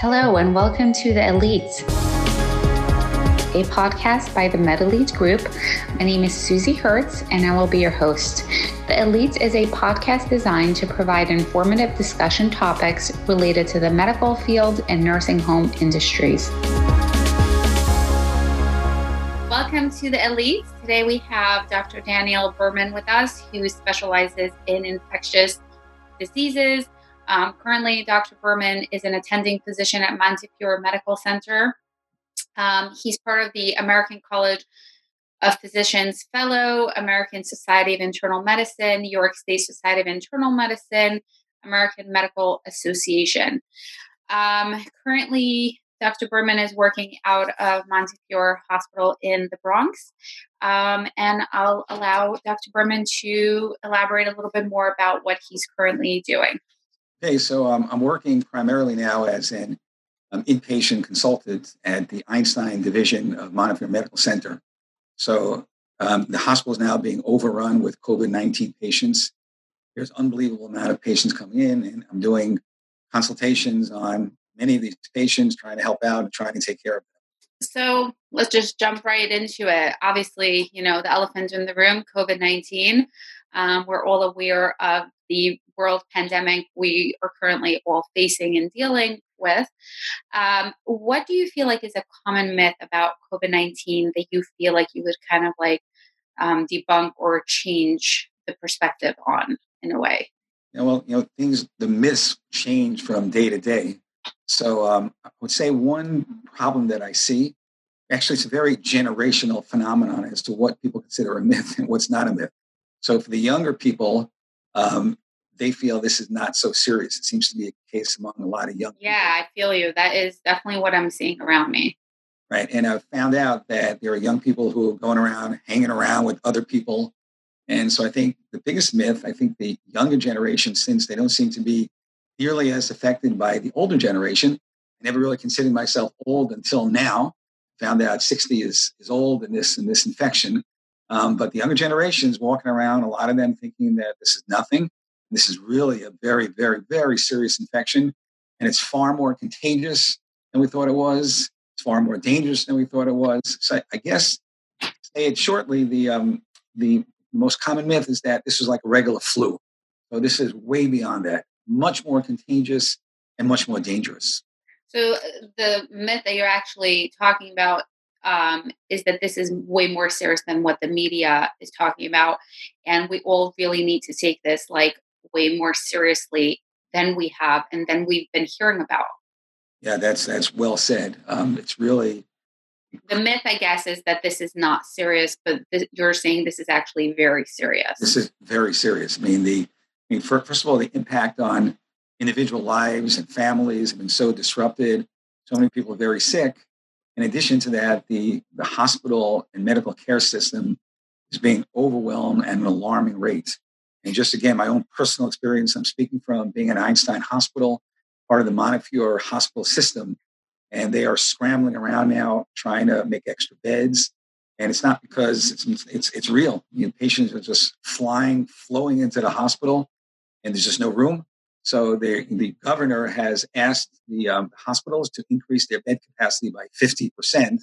Hello, and welcome to The Elites, a podcast by the MedElite Group. My name is Susie Hertz, and I will be your host. The Elites is a podcast designed to provide informative discussion topics related to the medical field and nursing home industries. Welcome to The Elites. Today we have Dr. Daniel Berman with us, who specializes in infectious diseases um, currently, Dr. Berman is an attending physician at Montefiore Medical Center. Um, he's part of the American College of Physicians Fellow, American Society of Internal Medicine, New York State Society of Internal Medicine, American Medical Association. Um, currently, Dr. Berman is working out of Montefiore Hospital in the Bronx. Um, and I'll allow Dr. Berman to elaborate a little bit more about what he's currently doing. Okay, so um, I'm working primarily now as an um, inpatient consultant at the Einstein Division of Montefiore Medical Center. So um, the hospital is now being overrun with COVID 19 patients. There's unbelievable amount of patients coming in, and I'm doing consultations on many of these patients, trying to help out and trying to take care of them. So let's just jump right into it. Obviously, you know, the elephant in the room, COVID 19. Um, we're all aware of the world pandemic we are currently all facing and dealing with. Um, what do you feel like is a common myth about COVID 19 that you feel like you would kind of like um, debunk or change the perspective on in a way? Yeah, well, you know, things, the myths change from day to day. So um, I would say one problem that I see, actually, it's a very generational phenomenon as to what people consider a myth and what's not a myth. So for the younger people, um, they feel this is not so serious. It seems to be a case among a lot of young yeah, people. I feel you. That is definitely what I'm seeing around me. Right. And I've found out that there are young people who are going around, hanging around with other people. And so I think the biggest myth, I think the younger generation, since they don't seem to be nearly as affected by the older generation, I never really considered myself old until now. Found out 60 is, is old in this, in this infection. Um, but the younger generations walking around, a lot of them thinking that this is nothing. This is really a very, very, very serious infection, and it's far more contagious than we thought it was. It's far more dangerous than we thought it was. So I guess, say it shortly, the um, the most common myth is that this is like a regular flu. So this is way beyond that, much more contagious and much more dangerous. So uh, the myth that you're actually talking about um, is that this is way more serious than what the media is talking about, and we all really need to take this like way more seriously than we have and than we've been hearing about. Yeah, that's that's well said. Um, it's really the myth, I guess, is that this is not serious, but th- you're saying this is actually very serious. This is very serious. I mean, the I mean, for, first of all, the impact on individual lives and families have been so disrupted. So many people are very sick. In addition to that, the, the hospital and medical care system is being overwhelmed at an alarming rate. And just again, my own personal experience, I'm speaking from being at Einstein Hospital, part of the Montefiore hospital system. And they are scrambling around now trying to make extra beds. And it's not because it's, it's, it's real. You know, patients are just flying, flowing into the hospital, and there's just no room. So the, the governor has asked the um, hospitals to increase their bed capacity by 50%,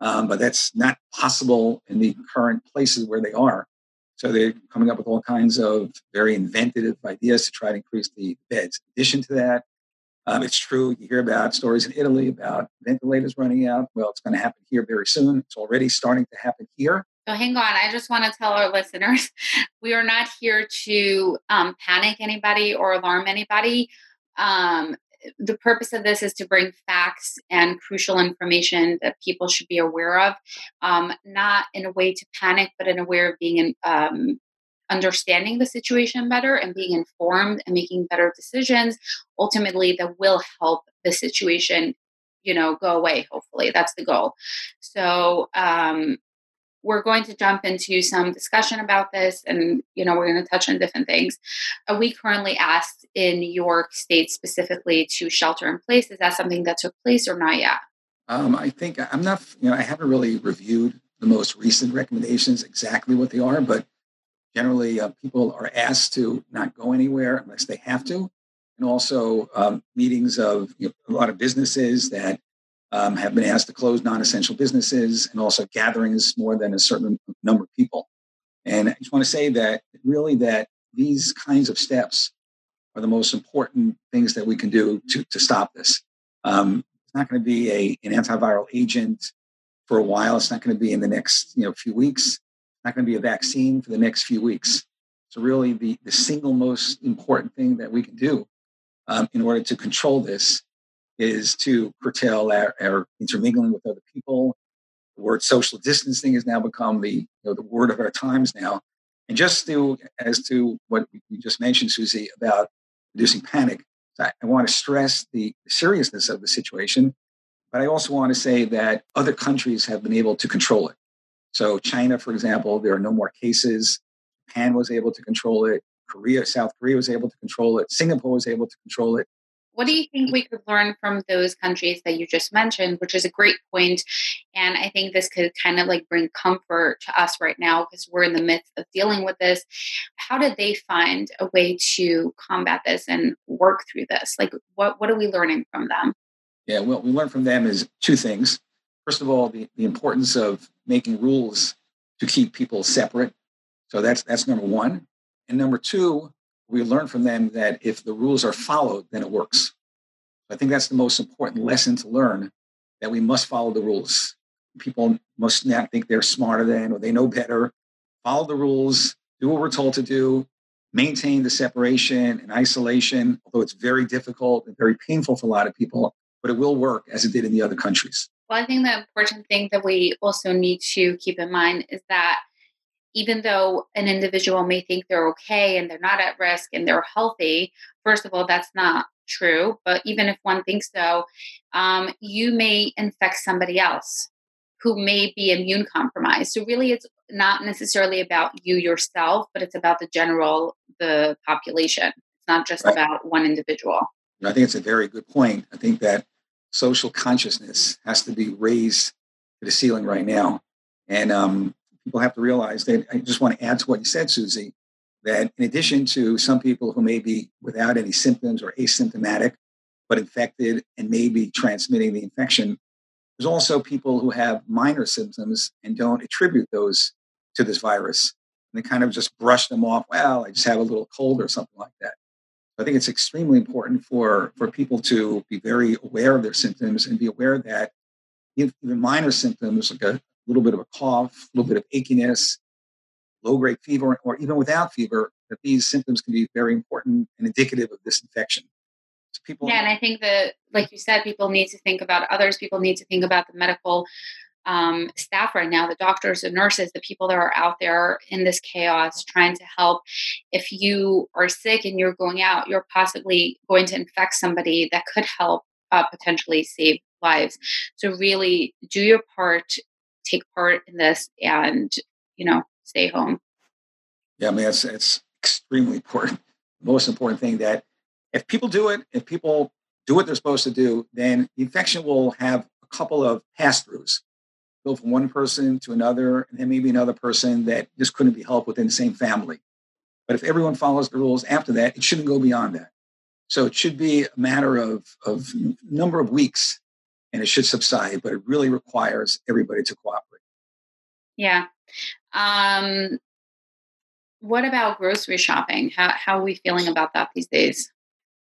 um, but that's not possible in the current places where they are. So they're coming up with all kinds of very inventive ideas to try to increase the beds. In addition to that, um, it's true, you hear about stories in Italy about ventilators running out. Well, it's going to happen here very soon. It's already starting to happen here. So hang on, I just want to tell our listeners we are not here to um, panic anybody or alarm anybody. Um, the purpose of this is to bring facts and crucial information that people should be aware of, um, not in a way to panic, but in a way of being in, um, understanding the situation better and being informed and making better decisions. Ultimately, that will help the situation, you know, go away. Hopefully, that's the goal. So, um, we're going to jump into some discussion about this and you know we're going to touch on different things. Uh, we currently asked in new york state specifically to shelter in place. Is that something that took place or not yet? Um, i think i'm not you know i haven't really reviewed the most recent recommendations exactly what they are but generally uh, people are asked to not go anywhere unless they have to. And also um, meetings of you know, a lot of businesses that um, have been asked to close non-essential businesses, and also gatherings more than a certain number of people. And I just want to say that really that these kinds of steps are the most important things that we can do to, to stop this. Um, it's not going to be a, an antiviral agent for a while. It's not going to be in the next you know few weeks. It's not going to be a vaccine for the next few weeks. So really, the, the single most important thing that we can do um, in order to control this is to curtail our, our, intermingling with other people. The word social distancing has now become the you know, the word of our times now. And just to as to what you just mentioned, Susie, about reducing panic, I, I want to stress the seriousness of the situation, but I also want to say that other countries have been able to control it. So China, for example, there are no more cases. Japan was able to control it. Korea, South Korea was able to control it. Singapore was able to control it. What do you think we could learn from those countries that you just mentioned, which is a great point. And I think this could kind of like bring comfort to us right now because we're in the midst of dealing with this. How did they find a way to combat this and work through this? Like, what, what are we learning from them? Yeah, what we learned from them is two things. First of all, the, the importance of making rules to keep people separate. So that's that's number one. And number two, we learn from them that if the rules are followed, then it works. I think that's the most important lesson to learn that we must follow the rules. People must not think they're smarter than or they know better. Follow the rules, do what we're told to do, maintain the separation and isolation, although it's very difficult and very painful for a lot of people, but it will work as it did in the other countries. Well, I think the important thing that we also need to keep in mind is that even though an individual may think they're okay and they're not at risk and they're healthy, first of all, that's not true. But even if one thinks so, um, you may infect somebody else who may be immune compromised. So really, it's not necessarily about you yourself, but it's about the general the population. It's not just right. about one individual. I think it's a very good point. I think that social consciousness has to be raised to the ceiling right now. And um, people have to realize that I just want to add to what you said, Susie, that in addition to some people who may be without any symptoms or asymptomatic, but infected and may be transmitting the infection, there's also people who have minor symptoms and don't attribute those to this virus. And they kind of just brush them off. Well, I just have a little cold or something like that. I think it's extremely important for, for people to be very aware of their symptoms and be aware that even minor symptoms like a little bit of a cough, a little bit of achiness, low grade fever, or even without fever, that these symptoms can be very important and indicative of this infection. So people, yeah, and I think that, like you said, people need to think about others. People need to think about the medical um, staff right now, the doctors, the nurses, the people that are out there in this chaos trying to help. If you are sick and you're going out, you're possibly going to infect somebody that could help uh, potentially save lives. So really do your part take part in this and you know stay home. Yeah i mean it's it's extremely important. The most important thing that if people do it if people do what they're supposed to do then the infection will have a couple of pass-throughs. Go from one person to another and then maybe another person that just couldn't be helped within the same family. But if everyone follows the rules after that it shouldn't go beyond that. So it should be a matter of of number of weeks and it should subside, but it really requires everybody to cooperate. Yeah. Um, what about grocery shopping? How, how are we feeling about that these days?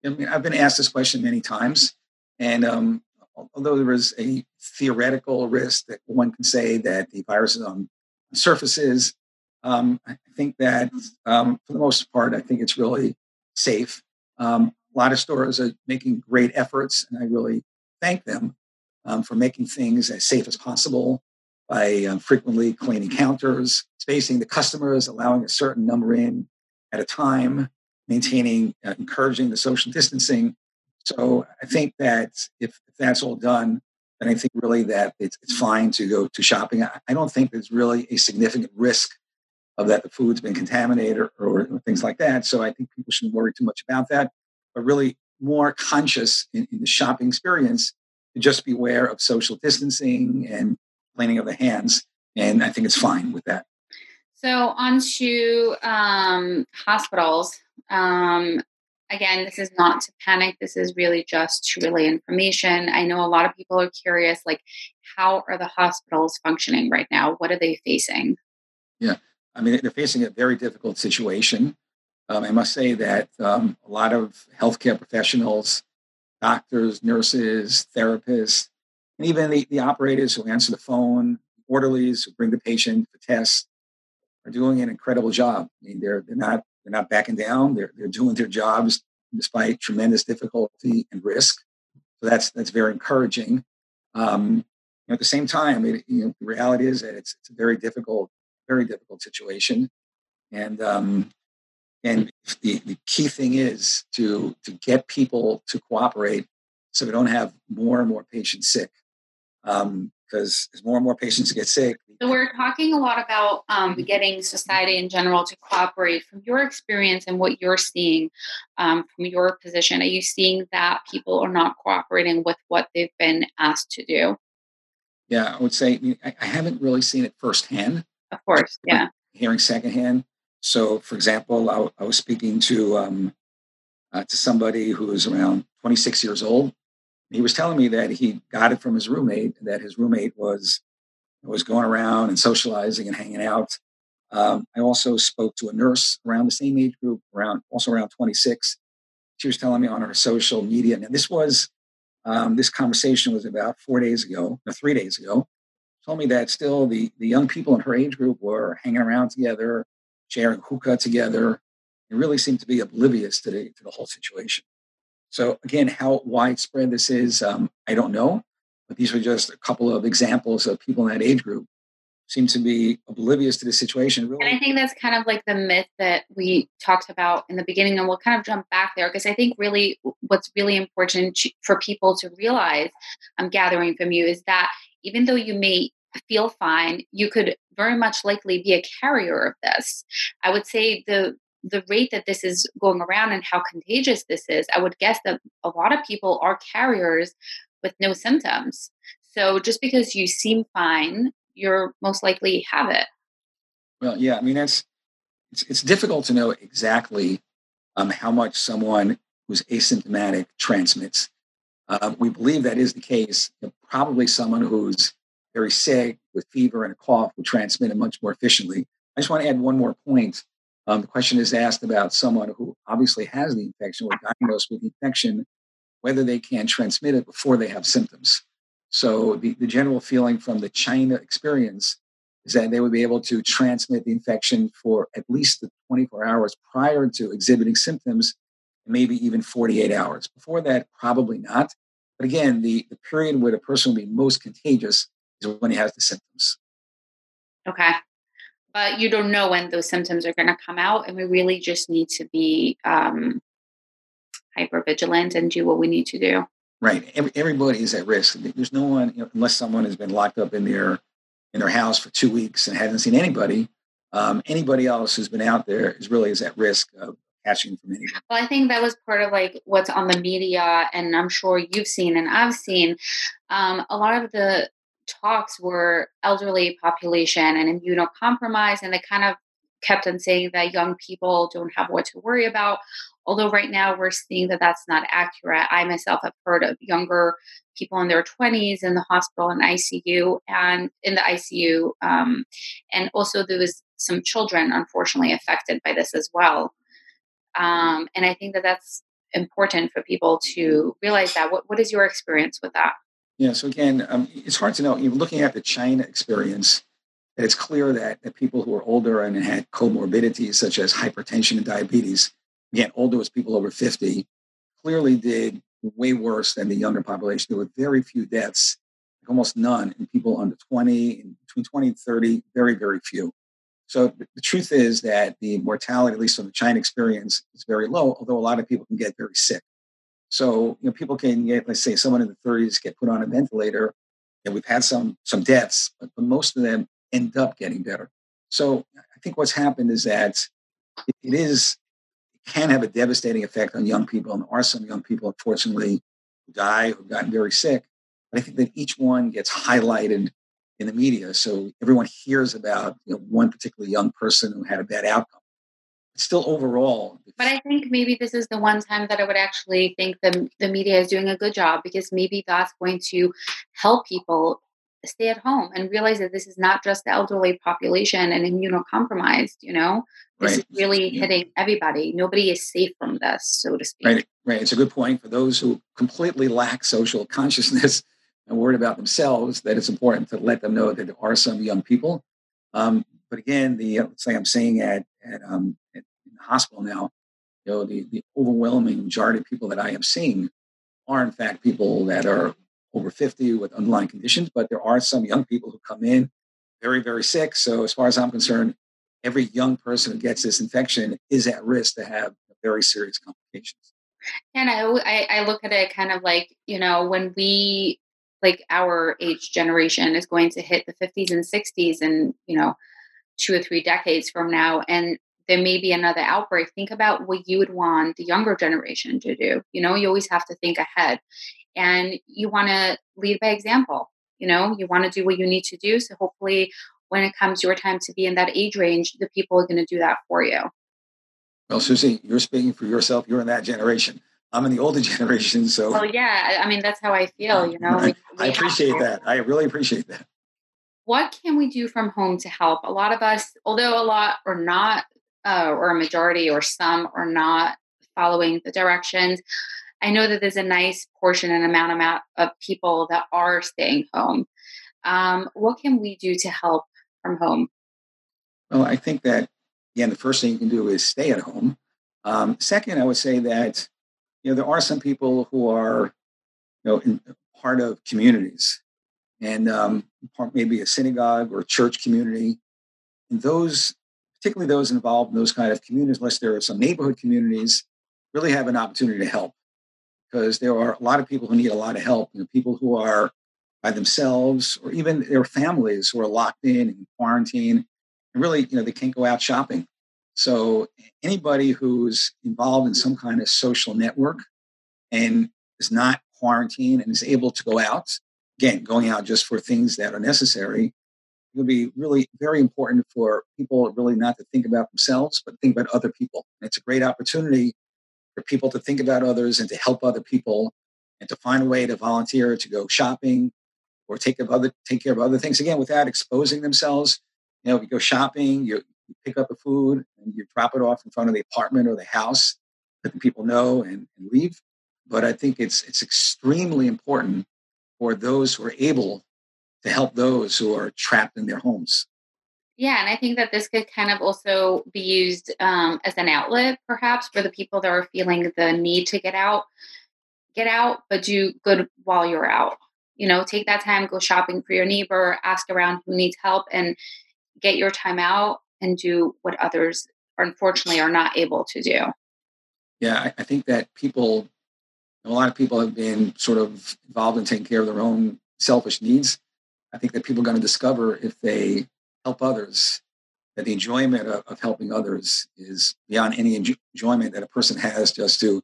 I mean, I've been asked this question many times. And um, although there is a theoretical risk that one can say that the virus is on surfaces, um, I think that um, for the most part, I think it's really safe. Um, a lot of stores are making great efforts, and I really thank them um, for making things as safe as possible by um, frequently cleaning counters, spacing the customers, allowing a certain number in at a time, maintaining, uh, encouraging the social distancing. So I think that if, if, that's all done, then I think really that it's, it's fine to go to shopping. I, I, don't think there's really a significant risk of that the food's been contaminated or, or, things like that. So I think people shouldn't worry too much about that, but really more conscious in, in the shopping experience to just beware of social distancing and cleaning of the hands. And I think it's fine with that. So, on to um, hospitals. Um, again, this is not to panic. This is really just to relay information. I know a lot of people are curious, like, how are the hospitals functioning right now? What are they facing? Yeah, I mean, they're facing a very difficult situation. Um, I must say that um, a lot of healthcare professionals, doctors, nurses, therapists, and even the, the operators who answer the phone, orderlies who bring the patient for tests, are doing an incredible job. I mean, they're they're not they're not backing down. They're they're doing their jobs despite tremendous difficulty and risk. So that's that's very encouraging. Um, you know, at the same time, it, you know, the reality is that it's it's a very difficult, very difficult situation, and um, and the, the key thing is to to get people to cooperate so we don't have more and more patients sick. Um, because as more and more patients get sick. So we're talking a lot about um, getting society in general to cooperate. From your experience and what you're seeing um, from your position, are you seeing that people are not cooperating with what they've been asked to do? Yeah, I would say I, I haven't really seen it firsthand. Of course, yeah. Hearing secondhand. So, for example, I, I was speaking to um, uh, to somebody who is around 26 years old, he was telling me that he got it from his roommate, that his roommate was was going around and socializing and hanging out. Um, I also spoke to a nurse around the same age group, around also around 26. She was telling me on her social media, and this was um, this conversation was about four days ago, or three days ago. Told me that still the the young people in her age group were hanging around together, sharing hookah together, and really seemed to be oblivious to the to the whole situation. So again, how widespread this is, um, I don't know, but these were just a couple of examples of people in that age group seem to be oblivious to the situation. Really. And I think that's kind of like the myth that we talked about in the beginning, and we'll kind of jump back there because I think really what's really important for people to realize, I'm gathering from you, is that even though you may feel fine, you could very much likely be a carrier of this. I would say the the rate that this is going around and how contagious this is, I would guess that a lot of people are carriers with no symptoms. So just because you seem fine, you're most likely have it. Well, yeah, I mean that's it's, it's difficult to know exactly um, how much someone who's asymptomatic transmits. Uh, we believe that is the case. Probably someone who's very sick with fever and a cough would transmit it much more efficiently. I just want to add one more point. Um, the question is asked about someone who obviously has the infection or diagnosed with the infection, whether they can transmit it before they have symptoms. So the, the general feeling from the China experience is that they would be able to transmit the infection for at least the 24 hours prior to exhibiting symptoms, maybe even 48 hours. Before that, probably not. But again, the, the period where the person will be most contagious is when he has the symptoms. Okay but you don't know when those symptoms are going to come out and we really just need to be um, hyper vigilant and do what we need to do. Right. Every, everybody is at risk. There's no one you know, unless someone has been locked up in their in their house for two weeks and hasn't seen anybody um, anybody else who's been out there is really is at risk of catching from anyone. Well, I think that was part of like what's on the media, and I'm sure you've seen and I've seen um, a lot of the talks were elderly population and immunocompromised, and they kind of kept on saying that young people don't have what to worry about. Although right now we're seeing that that's not accurate. I myself have heard of younger people in their 20s in the hospital and ICU and in the ICU. Um, and also there was some children unfortunately affected by this as well. Um, and I think that that's important for people to realize that. What, what is your experience with that? Yeah, so again, um, it's hard to know. You're looking at the China experience, it's clear that, people who are older and had comorbidities such as hypertension and diabetes, again, older was people over 50, clearly did way worse than the younger population. There were very few deaths, almost none, in people under 20, and between 20 and 30, very, very few. So the truth is that the mortality, at least from the China experience, is very low, although a lot of people can get very sick. So, you know, people can get, let's say someone in the 30s get put on a ventilator. And we've had some some deaths, but, but most of them end up getting better. So I think what's happened is that it, is it can have a devastating effect on young people. And there are some young people, unfortunately, who die, who've gotten very sick. But I think that each one gets highlighted in the media. So everyone hears about you know, one particular young person who had a bad outcome. Still overall. But I think maybe this is the one time that I would actually think the the media is doing a good job because maybe that's going to help people stay at home and realize that this is not just the elderly population and immunocompromised. You know, this right. is really yeah. hitting everybody. Nobody is safe from this, so to speak. Right, right. It's a good point for those who completely lack social consciousness and worried about themselves. That it's important to let them know that there are some young people. Um, but again, the let's say I'm seeing at at, um, at in the hospital now, you know, the, the overwhelming majority of people that I am seeing are in fact people that are over 50 with underlying conditions, but there are some young people who come in very, very sick. So as far as I'm concerned, every young person who gets this infection is at risk to have very serious complications. And I, I look at it kind of like, you know, when we, like our age generation is going to hit the 50s and 60s and, you know, two or three decades from now. And there may be another outbreak, think about what you would want the younger generation to do. You know, you always have to think ahead and you want to lead by example. You know, you want to do what you need to do. So hopefully, when it comes your time to be in that age range, the people are going to do that for you. Well, Susie, you're speaking for yourself. You're in that generation. I'm in the older generation, so. Well, yeah. I mean, that's how I feel. You know, I, I appreciate that. I really appreciate that. What can we do from home to help? A lot of us, although a lot or not uh, or a majority or some are not following the directions. I know that there's a nice portion and amount amount of people that are staying home. Um, what can we do to help from home? Well, I think that again, the first thing you can do is stay at home. Um, second, I would say that you know there are some people who are you know part of communities and um, maybe a synagogue or church community. And those particularly those involved in those kind of communities, unless there are some neighborhood communities, really have an opportunity to help because there are a lot of people who need a lot of help. You know, people who are by themselves or even their families who are locked in in quarantine and really, you know, they can't go out shopping. So anybody who's involved in some kind of social network and is not quarantined and is able to go out, again, going out just for things that are necessary, it would be really very important for people really not to think about themselves, but think about other people. And it's a great opportunity for people to think about others and to help other people and to find a way to volunteer to go shopping or take of other take care of other things again without exposing themselves. You know, you go shopping, you, you pick up the food and you drop it off in front of the apartment or the house, let the people know and, and leave. But I think it's it's extremely important for those who are able to help those who are trapped in their homes. Yeah, and I think that this could kind of also be used um, as an outlet, perhaps, for the people that are feeling the need to get out, get out, but do good while you're out. You know, take that time, go shopping for your neighbor, ask around who needs help, and get your time out and do what others, unfortunately, are not able to do. Yeah, I think that people, a lot of people have been sort of involved in taking care of their own selfish needs I think that people are going to discover if they help others that the enjoyment of, of helping others is beyond any enjoyment that a person has just to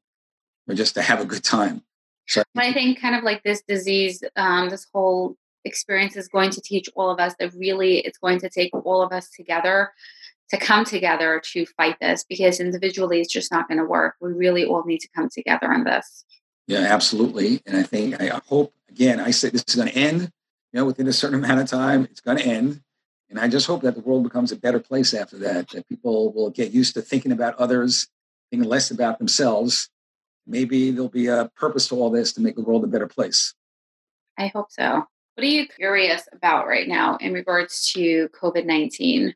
or just to have a good time. So I think kind of like this disease, um, this whole experience is going to teach all of us that really it's going to take all of us together to come together to fight this because individually it's just not going to work. We really all need to come together on this. Yeah, absolutely. And I think I hope again, I say this is going to end you know, within a certain amount of time, it's going to end. And I just hope that the world becomes a better place after that, that people will get used to thinking about others, thinking less about themselves. Maybe there'll be a purpose to all this to make the world a better place. I hope so. What are you curious about right now in regards to COVID 19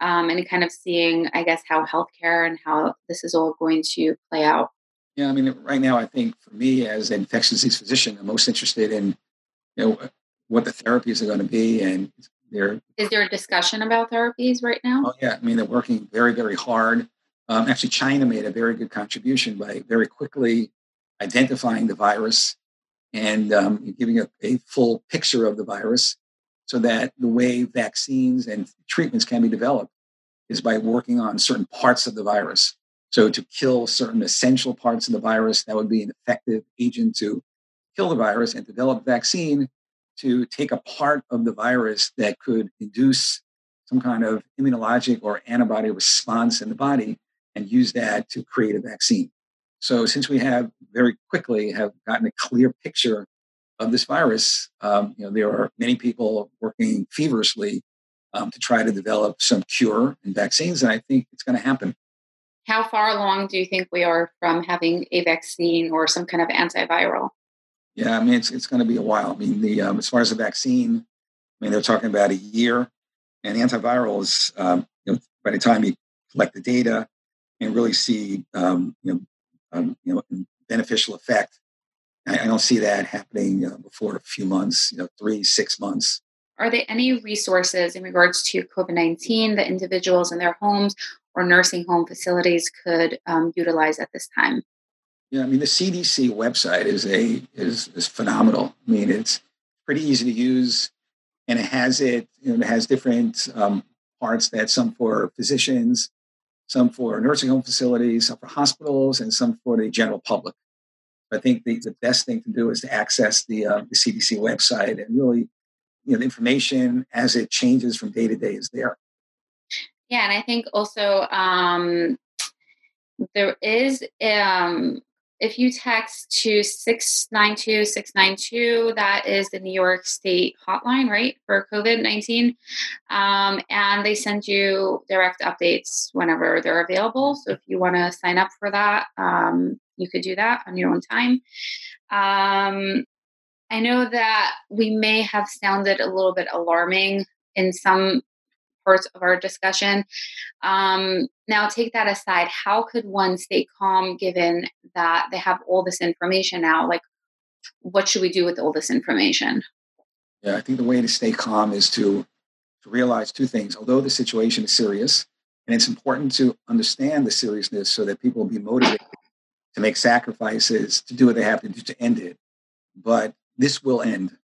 um, and kind of seeing, I guess, how healthcare and how this is all going to play out? Yeah, I mean, right now, I think for me as an infectious disease physician, I'm most interested in you know what the therapies are going to be and there is there a discussion about therapies right now? Oh yeah i mean they're working very very hard. Um, actually china made a very good contribution by very quickly identifying the virus and um, giving a, a full picture of the virus so that the way vaccines and treatments can be developed is by working on certain parts of the virus so to kill certain essential parts of the virus that would be an effective agent to kill the virus and develop a vaccine to take a part of the virus that could induce some kind of immunologic or antibody response in the body and use that to create a vaccine. So since we have very quickly have gotten a clear picture of this virus, um, you know, there are many people working feverishly um, to try to develop some cure and vaccines, and I think it's going to happen. How far along do you think we are from having a vaccine or some kind of antiviral? Yeah, I mean, it's, it's going to be a while. I mean, the um, as far as the vaccine, I mean, they're talking about a year, and antivirals. Um, you know, by the time you collect the data and really see, um, you know, um, you know, beneficial effect, I, I don't see that happening uh, before a few months. You know, three, six months. Are there any resources in regards to COVID nineteen that individuals in their homes or nursing home facilities could um, utilize at this time? Yeah, I mean the CDC website is a is is phenomenal. I mean it's pretty easy to use, and it has it. You know, it has different um, parts that some for physicians, some for nursing home facilities, some for hospitals, and some for the general public. I think the, the best thing to do is to access the uh, the CDC website and really, you know, the information as it changes from day to day is there. Yeah, and I think also um, there is um, if you text to 692 692, that is the New York State hotline, right, for COVID 19. Um, and they send you direct updates whenever they're available. So if you want to sign up for that, um, you could do that on your own time. Um, I know that we may have sounded a little bit alarming in some parts of our discussion. Um, now, take that aside. How could one stay calm given that they have all this information now? Like, what should we do with all this information? Yeah, I think the way to stay calm is to, to realize two things. Although the situation is serious, and it's important to understand the seriousness so that people will be motivated to make sacrifices to do what they have to do to end it. But this will end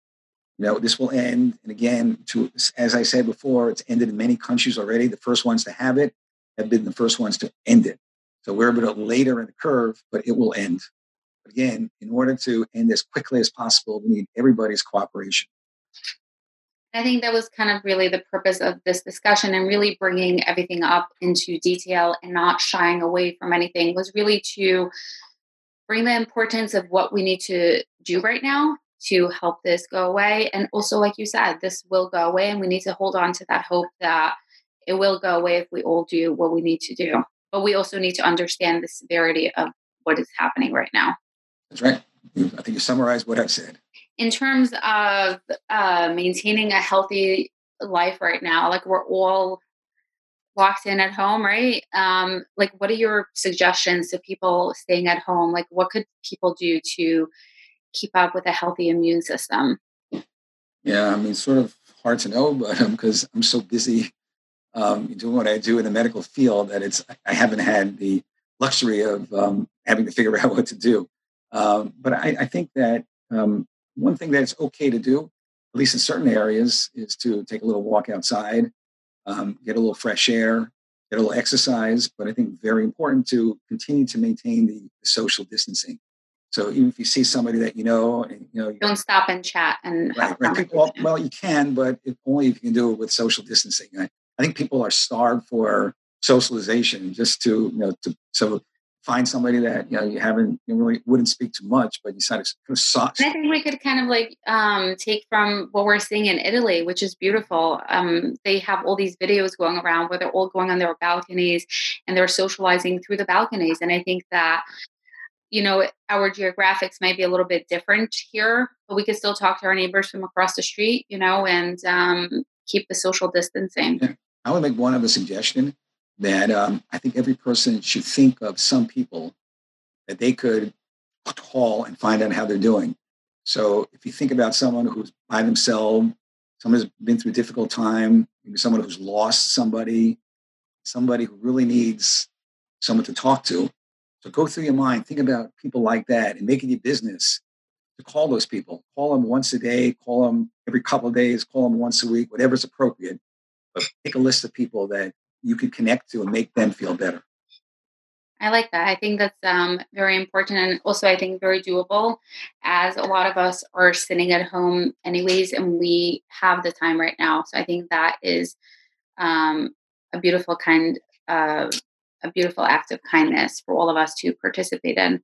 you know, this will end. And again, to as I said before, it's ended in many countries already. The first ones to have it have been the first ones to end it. So we're a bit later in the curve, but it will end. Again, in order to end as quickly as possible, we need everybody's cooperation. I think that was kind of really the purpose of this discussion and really bringing everything up into detail and not shying away from anything was really to bring the importance of what we need to do right now to help this go away. And also, like you said, this will go away, and we need to hold on to that hope that it will go away if we all do what we need to do. But we also need to understand the severity of what is happening right now. That's right. I think you summarized what I've said. In terms of uh, maintaining a healthy life right now, like we're all locked in at home, right? Um, like, what are your suggestions to people staying at home? Like, what could people do to keep up with a healthy immune system? Yeah, I mean, sort of hard to know, but because um, I'm so busy um, doing what I do in the medical field that it's I haven't had the luxury of um, having to figure out what to do. Um, but I, I, think that um, one thing that it's okay to do, at least in certain areas, is to take a little walk outside, um, get a little fresh air, get a little exercise. But I think very important to continue to maintain the social distancing. So even if you see somebody that you know, and, you know, don't stop and chat and right, right. well, well, you can, but if, only if you can do it with social distancing. I, I think people are starved for socialization, just to you know, to so find somebody that you know you haven't you really wouldn't speak too much, but you kind of kind of soft. I think we could kind of like um, take from what we're seeing in Italy, which is beautiful. Um, they have all these videos going around where they're all going on their balconies and they're socializing through the balconies, and I think that you know, our geographics might be a little bit different here, but we could still talk to our neighbors from across the street, you know, and um, keep the social distancing. Yeah. I would make one other suggestion that um, I think every person should think of some people that they could call and find out how they're doing. So if you think about someone who's by themselves, someone who's been through a difficult time, maybe someone who's lost somebody, somebody who really needs someone to talk to, so go through your mind, think about people like that and make it your business to call those people. Call them once a day, call them every couple of days, call them once a week, whatever's appropriate. But make a list of people that you can connect to and make them feel better. I like that. I think that's um, very important and also I think very doable as a lot of us are sitting at home anyways and we have the time right now. So I think that is um, a beautiful kind of a beautiful act of kindness for all of us to participate in.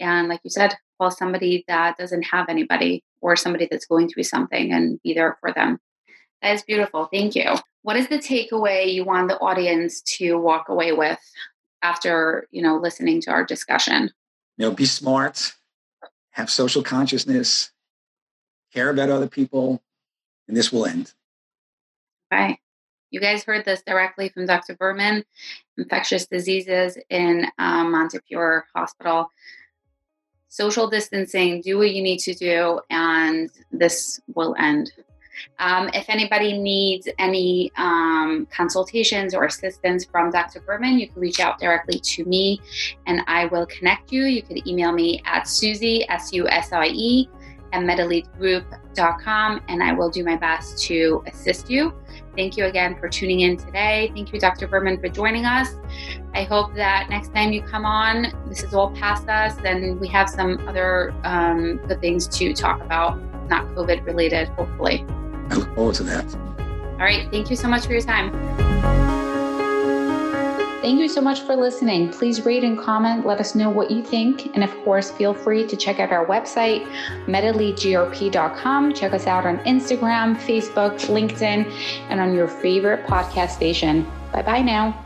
And like you said, call somebody that doesn't have anybody or somebody that's going through something and be there for them. That is beautiful. Thank you. What is the takeaway you want the audience to walk away with after, you know, listening to our discussion? You know, be smart, have social consciousness, care about other people, and this will end. Okay. You guys heard this directly from Dr. Berman, infectious diseases in um, Montefiore Hospital. Social distancing, do what you need to do, and this will end. Um, if anybody needs any um, consultations or assistance from Dr. Berman, you can reach out directly to me and I will connect you. You can email me at Susie, S U S I E, at medelitegroup.com, and I will do my best to assist you. Thank you again for tuning in today. Thank you, Dr. Berman, for joining us. I hope that next time you come on, this is all past us and we have some other um, good things to talk about, not COVID related, hopefully. I look forward to that. All right. Thank you so much for your time. Thank you so much for listening. Please rate and comment. Let us know what you think. And of course, feel free to check out our website, medelitegrp.com. Check us out on Instagram, Facebook, LinkedIn, and on your favorite podcast station. Bye bye now.